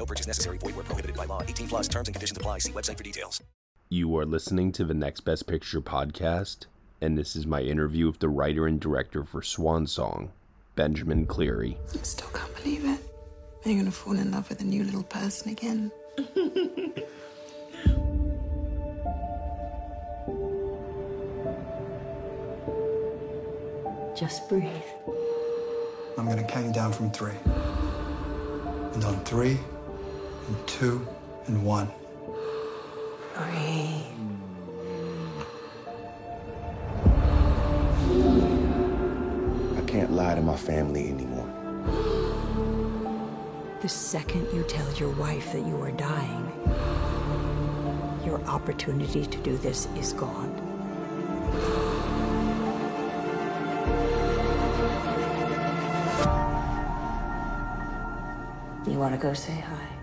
No purchase necessary. Void where prohibited by law. 18 plus terms and conditions apply. See website for details. You are listening to the Next Best Picture podcast, and this is my interview with the writer and director for Swan Song, Benjamin Cleary. I still can't believe it. You're gonna fall in love with a new little person again. Just breathe. I'm gonna count you down from three. And on three, and two, and one. Breathe. I can't lie to my family anymore. The second you tell your wife that you are dying, your opportunity to do this is gone. You want to go say hi?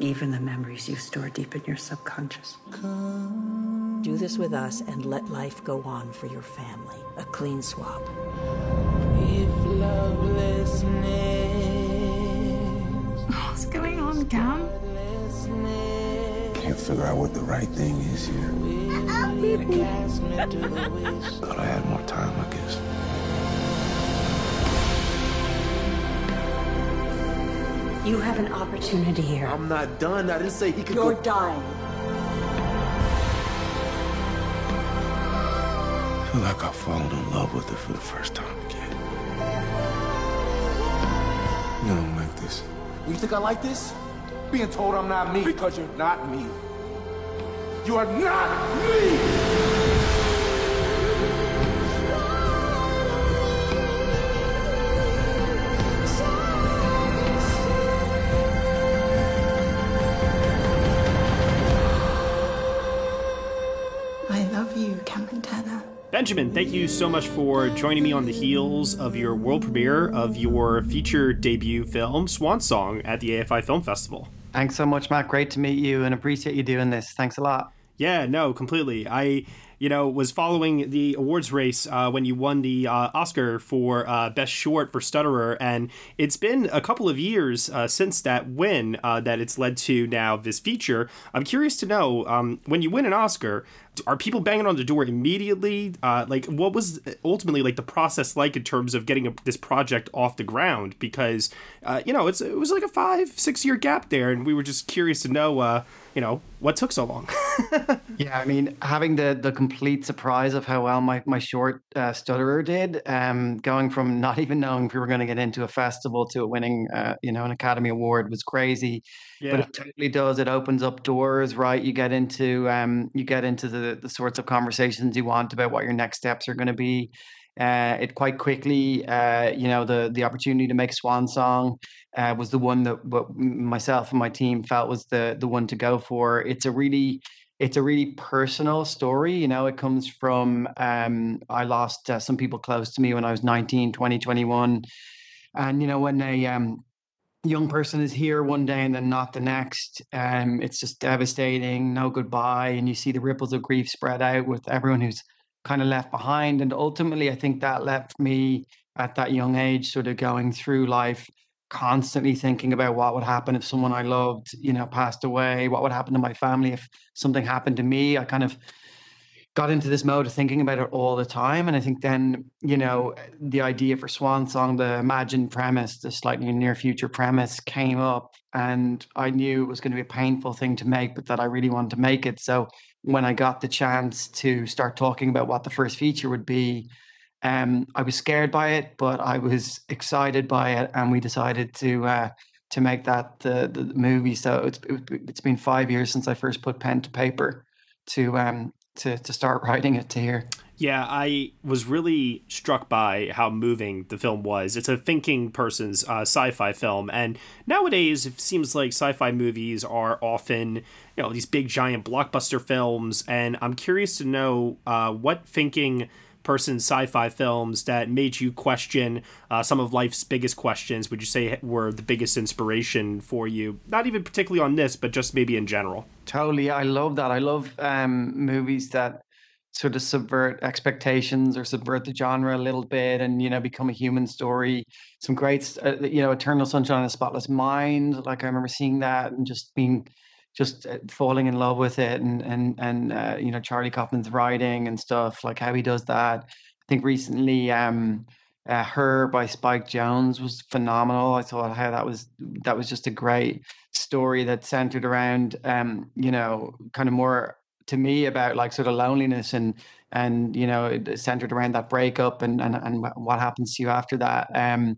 Even the memories you store deep in your subconscious. Do this with us and let life go on for your family. A clean swap. What's going on, Cam? Can't figure out what the right thing is here. Thought I had more time, I guess. You have an opportunity here. I'm not done. I didn't say he could You're go. dying. I feel like I've fallen in love with her for the first time again. You don't like this. You think I like this? Being told I'm not me because you're not me. You are not me! Benjamin, thank you so much for joining me on the heels of your world premiere of your feature debut film, Swan Song, at the AFI Film Festival. Thanks so much, Matt. Great to meet you and appreciate you doing this. Thanks a lot. Yeah, no, completely. I, you know, was following the awards race uh, when you won the uh, Oscar for uh, Best Short for Stutterer, and it's been a couple of years uh, since that win uh, that it's led to now this feature. I'm curious to know um, when you win an Oscar, are people banging on the door immediately? Uh, like, what was ultimately like the process like in terms of getting a, this project off the ground? Because you know, it's it was like a five six year gap there, and we were just curious to know, you know, what took so long. Yeah, I mean, having the the complete surprise of how well my my short uh, stutterer did, um, going from not even knowing if we were going to get into a festival to winning, uh, you know, an Academy Award was crazy. Yeah. But it totally does. It opens up doors, right? You get into um, you get into the the sorts of conversations you want about what your next steps are going to be. Uh, it quite quickly, uh, you know, the the opportunity to make Swan Song uh, was the one that what myself and my team felt was the the one to go for. It's a really it's a really personal story. You know, it comes from um, I lost uh, some people close to me when I was 19, 20, 21. And, you know, when a um, young person is here one day and then not the next, um, it's just devastating, no goodbye. And you see the ripples of grief spread out with everyone who's kind of left behind. And ultimately, I think that left me at that young age sort of going through life constantly thinking about what would happen if someone I loved, you know, passed away, what would happen to my family if something happened to me. I kind of got into this mode of thinking about it all the time. And I think then, you know, the idea for Swan Song, the imagined premise, the slightly near future premise came up. And I knew it was going to be a painful thing to make, but that I really wanted to make it. So when I got the chance to start talking about what the first feature would be, um, I was scared by it, but I was excited by it, and we decided to uh, to make that the, the movie. So it's it's been five years since I first put pen to paper to um to to start writing it to here. Yeah, I was really struck by how moving the film was. It's a thinking person's uh, sci-fi film, and nowadays it seems like sci-fi movies are often, you know, these big giant blockbuster films. And I'm curious to know uh, what thinking person sci-fi films that made you question uh, some of life's biggest questions would you say were the biggest inspiration for you? Not even particularly on this but just maybe in general. Totally i love that. I love um, movies that sort of subvert expectations or subvert the genre a little bit and you know become a human story. Some great uh, you know eternal sunshine of the spotless mind like i remember seeing that and just being just uh, falling in love with it and and and uh, you know charlie kaufman's writing and stuff like how he does that. I think recently um uh, her by spike Jonze was phenomenal. I thought how that was that was just a great story that centered around um you know kind of more to me about like sort of loneliness and and you know centered around that breakup and and, and what happens to you after that. Um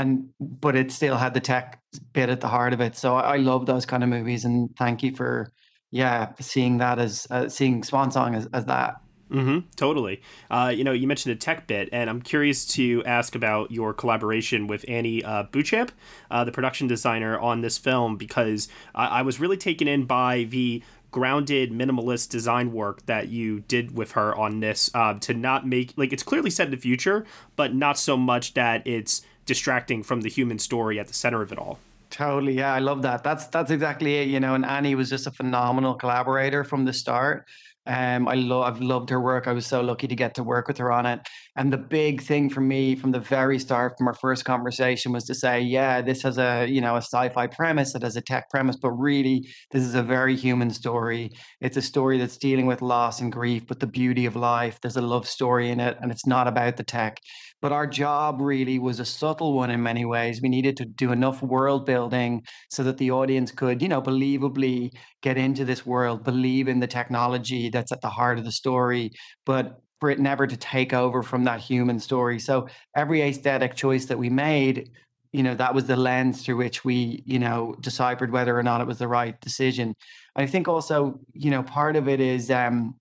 and but it still had the tech bit at the heart of it so i, I love those kind of movies and thank you for yeah seeing that as uh, seeing swan song as, as that Mm-hmm, totally. Uh, you know, you mentioned a tech bit, and I'm curious to ask about your collaboration with Annie uh, Beauchamp, uh, the production designer on this film, because I, I was really taken in by the grounded minimalist design work that you did with her on this uh, to not make like it's clearly set in the future but not so much that it's distracting from the human story at the center of it all totally yeah i love that that's that's exactly it you know and annie was just a phenomenal collaborator from the start um, I love, I've loved her work. I was so lucky to get to work with her on it. And the big thing for me from the very start, from our first conversation, was to say, yeah, this has a you know a sci-fi premise, it has a tech premise, but really, this is a very human story. It's a story that's dealing with loss and grief, but the beauty of life. There's a love story in it, and it's not about the tech. But our job really was a subtle one in many ways. We needed to do enough world building so that the audience could, you know, believably get into this world, believe in the technology that's at the heart of the story, but for it never to take over from that human story. So every aesthetic choice that we made, you know, that was the lens through which we, you know, deciphered whether or not it was the right decision. I think also, you know, part of it is um,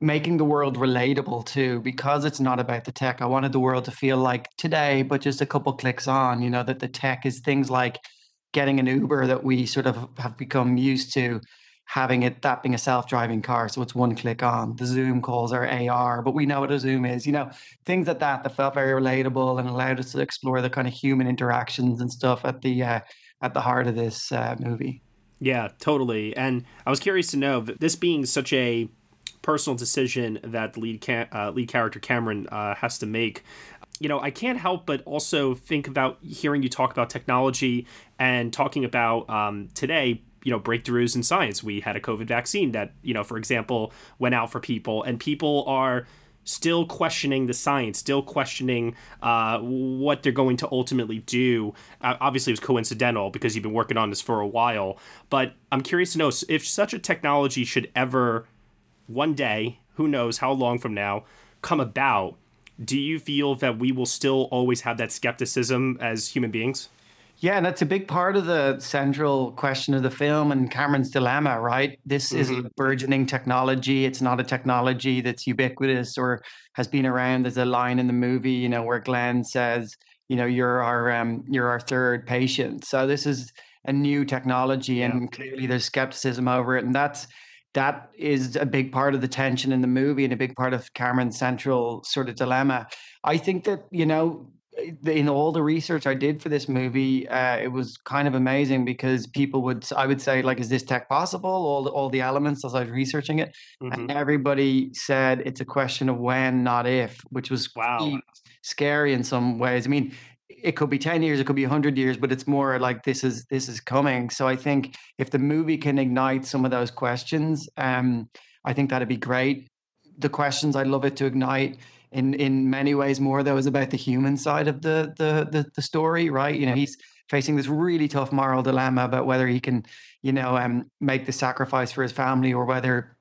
making the world relatable too because it's not about the tech i wanted the world to feel like today but just a couple clicks on you know that the tech is things like getting an uber that we sort of have become used to having it that being a self-driving car so it's one click on the zoom calls are ar but we know what a zoom is you know things like that that felt very relatable and allowed us to explore the kind of human interactions and stuff at the uh, at the heart of this uh, movie yeah totally and i was curious to know this being such a personal decision that the lead ca- uh, lead character Cameron uh, has to make. You know, I can't help but also think about hearing you talk about technology and talking about um, today you know breakthroughs in science. We had a COVID vaccine that you know, for example, went out for people, and people are still questioning the science, still questioning uh, what they're going to ultimately do. Uh, obviously, it was coincidental because you've been working on this for a while. But I'm curious to know if such a technology should ever one day, who knows how long from now, come about, do you feel that we will still always have that skepticism as human beings? Yeah, and that's a big part of the central question of the film and Cameron's dilemma, right? This mm-hmm. is a burgeoning technology. It's not a technology that's ubiquitous or has been around. There's a line in the movie, you know, where Glenn says, you know, you're our um, you're our third patient. So this is a new technology, yeah. and clearly there's skepticism over it, and that's that is a big part of the tension in the movie and a big part of Cameron's central sort of dilemma. I think that, you know, in all the research I did for this movie, uh, it was kind of amazing because people would, I would say, like, is this tech possible? All the, all the elements as I was researching it, mm-hmm. and everybody said it's a question of when, not if, which was wow scary in some ways. I mean, it could be 10 years it could be 100 years but it's more like this is this is coming so i think if the movie can ignite some of those questions um i think that'd be great the questions i'd love it to ignite in in many ways more though is about the human side of the the the, the story right you know he's facing this really tough moral dilemma about whether he can you know um make the sacrifice for his family or whether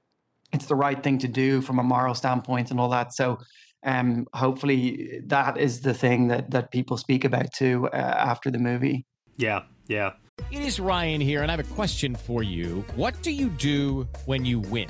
it's the right thing to do from a moral standpoint and all that so um, hopefully that is the thing that that people speak about too uh, after the movie. Yeah, Yeah. It is Ryan here, and I have a question for you. What do you do when you win?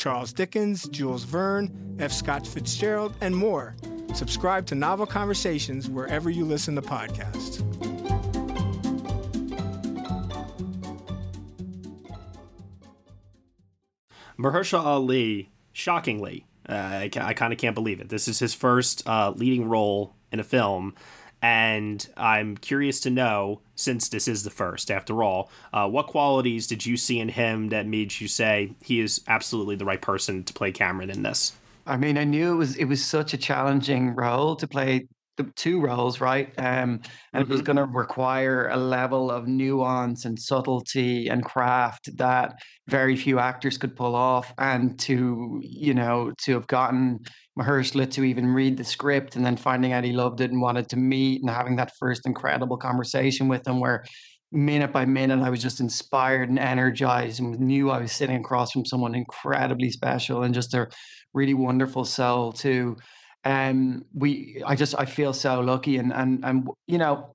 Charles Dickens, Jules Verne, F. Scott Fitzgerald, and more. Subscribe to Novel Conversations wherever you listen to podcasts. Mahershala Ali, shockingly, uh, I, I kind of can't believe it. This is his first uh, leading role in a film, and I'm curious to know, since this is the first, after all, uh, what qualities did you see in him that made you say he is absolutely the right person to play Cameron in this? I mean, I knew it was it was such a challenging role to play the two roles, right? Um, and mm-hmm. it was mm-hmm. going to require a level of nuance and subtlety and craft that very few actors could pull off. And to you know to have gotten Mahershala to even read the script and then finding out he loved it and wanted to meet and having that first incredible conversation with him where minute by minute I was just inspired and energized and knew I was sitting across from someone incredibly special and just a really wonderful soul too um we i just i feel so lucky and and and you know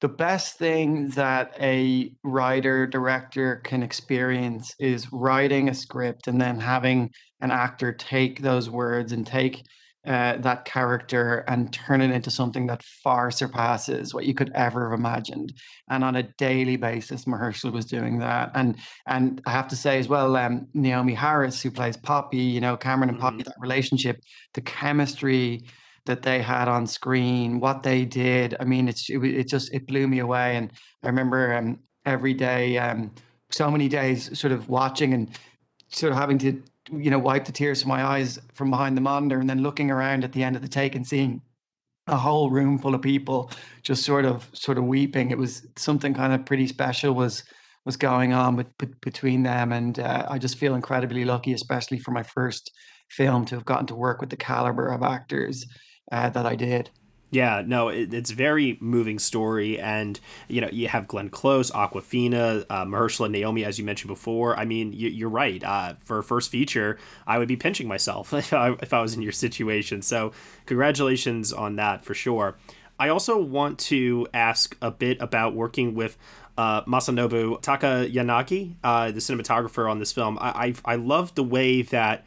the best thing that a writer director can experience is writing a script and then having an actor take those words and take uh, that character and turn it into something that far surpasses what you could ever have imagined. And on a daily basis, Mahershala was doing that. And and I have to say as well, um, Naomie Harris, who plays Poppy, you know, Cameron and Poppy, mm-hmm. that relationship, the chemistry that they had on screen, what they did. I mean, it's it, it just it blew me away. And I remember um, every day, um, so many days, sort of watching and sort of having to you know, wipe the tears from my eyes from behind the monitor and then looking around at the end of the take and seeing a whole room full of people just sort of sort of weeping. It was something kind of pretty special was was going on with, between them, and uh, I just feel incredibly lucky, especially for my first film, to have gotten to work with the caliber of actors uh, that I did. Yeah, no, it, it's very moving story, and you know you have Glenn Close, Awkwafina, uh, Mahershala, Naomie, as you mentioned before. I mean, you, are right. Uh, for a first feature, I would be pinching myself if I, if I was in your situation. So, congratulations on that for sure. I also want to ask a bit about working with uh, Masanobu Takayanagi, uh, the cinematographer on this film. I, I I love the way that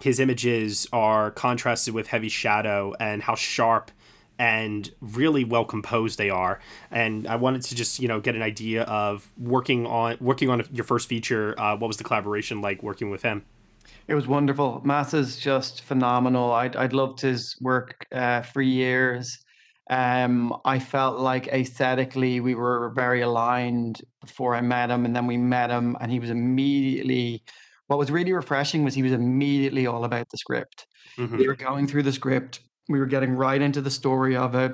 his images are contrasted with heavy shadow and how sharp and really well composed they are. And I wanted to just you know get an idea of working on working on your first feature. Uh, what was the collaboration like working with him? It was wonderful. Massa's just phenomenal. I'd I'd loved his work uh, for years. Um, I felt like aesthetically we were very aligned before I met him, and then we met him, and he was immediately. What was really refreshing was he was immediately all about the script. Mm-hmm. We were going through the script we were getting right into the story of it,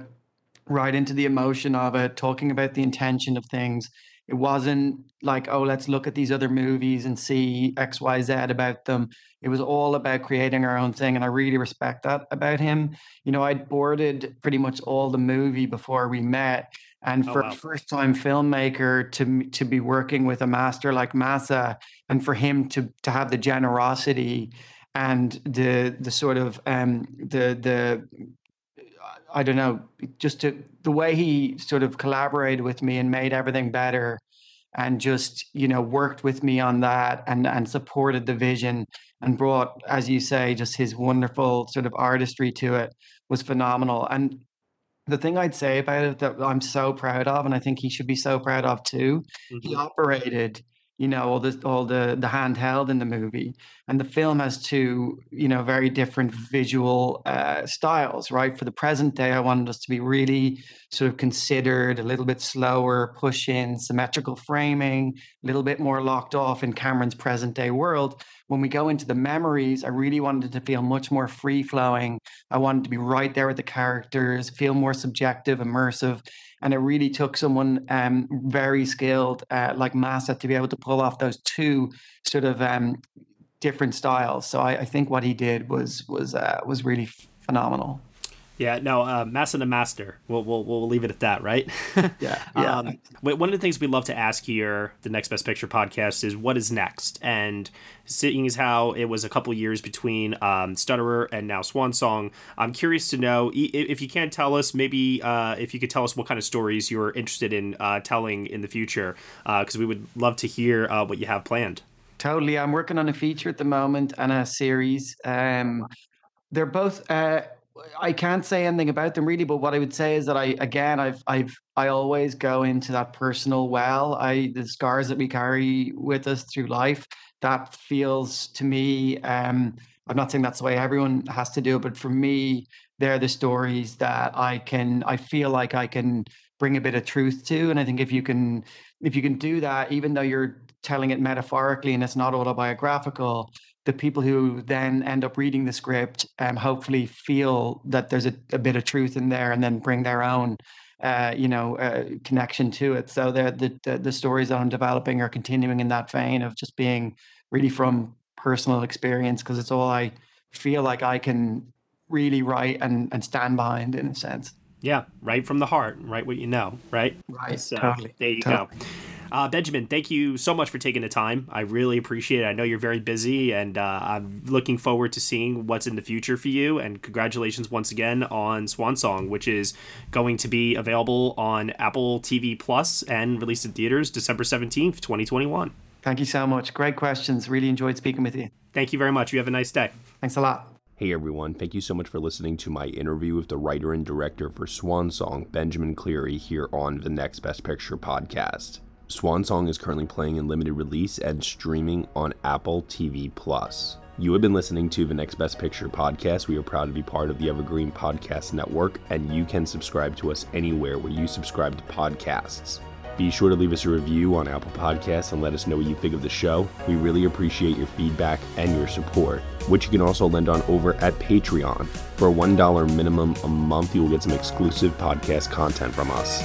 right into the emotion of it, talking about the intention of things. It wasn't like, oh, let's look at these other movies and see X, Y, Z about them. It was all about creating our own thing. And I really respect that about him. You know, I'd boarded pretty much all the movie before we met. And oh, for oh, wow. a first time filmmaker to to be working with a master like Massa and for him to to have the generosity and the the sort of um, the the I don't know, just to, the way he sort of collaborated with me and made everything better, and just you know worked with me on that and and supported the vision and brought, as you say, just his wonderful sort of artistry to it was phenomenal. And the thing I'd say about it that I'm so proud of, and I think he should be so proud of too, mm-hmm. he operated you know all the all the the handheld in the movie. And the film has two you know very different visual uh, styles right? For the present day i wanted us to be really sort of considered a little bit slower push in symmetrical framing a little bit more locked off in cameron's present day world. When we go into the memories i really wanted to feel much more free flowing i wanted to be right there with the characters feel more subjective immersive and it really took someone um, very skilled uh, like Massa to be able to pull off those two sort of um, different styles. So I, I, think what he did was was uh, was really phenomenal. Yeah, no, uh, Massa the Master. We'll, we'll, we'll leave it at that, right? yeah. yeah. Um, one of the things we love to ask here, the Next Best Picture podcast, is what is next? And seeing as how it was a couple years between um, Stutterer and now Swan Song, I'm curious to know if you can't tell us, maybe uh, if you could tell us what kind of stories you're interested in uh, telling in the future, because uh, we would love to hear uh, what you have planned. Totally. I'm working on a feature at the moment and a series. Um, they're both uh, I can't say anything about them really, but what I would say is that I again I've I've I always go into that personal well. I the scars that we carry with us through life, that feels to me um I'm not saying that's the way everyone has to do it, but for me, they're the stories that I can I feel like I can bring a bit of truth to. And I think if you can if you can do that, even though you're telling it metaphorically and it's not autobiographical, the people who then end up reading the script um, hopefully feel that there's a, a, bit of truth in there and then bring their own uh, you know uh, connection to it. So the, the the stories that i'm developing are continuing in that vein of just being really from personal experience because it's all i feel like i can really write and, and stand behind in a sense. Yeah right from the heart right what you know right? Right so totally there you totally. go uh, Benjamin, thank you so much for taking the time. I really appreciate it. I know you're very busy, and uh, I'm looking forward to seeing what's in the future for you. And congratulations once again on Swan Song, which is going to be available on Apple TV Plus and released in theaters December 17th, 2021. Thank you so much. Great questions. Really enjoyed speaking with you. Thank you very much. You have a nice day. Thanks a lot. Hey everyone, thank you so much for listening to my interview with the writer and director for Swan Song, Benjamin Cleary, here on the Next Best Picture podcast. Swan Song is currently playing in limited release and streaming on Apple TV Plus. You have been listening to the Next Best Picture podcast. We are proud to be part of the Evergreen Podcast Network, and you can subscribe to us anywhere where you subscribe to podcasts. Be sure to leave us a review on Apple Podcasts and let us know what you think of the show. We really appreciate your feedback and your support, which you can also lend on over at Patreon. For a $1 minimum a month, you will get some exclusive podcast content from us.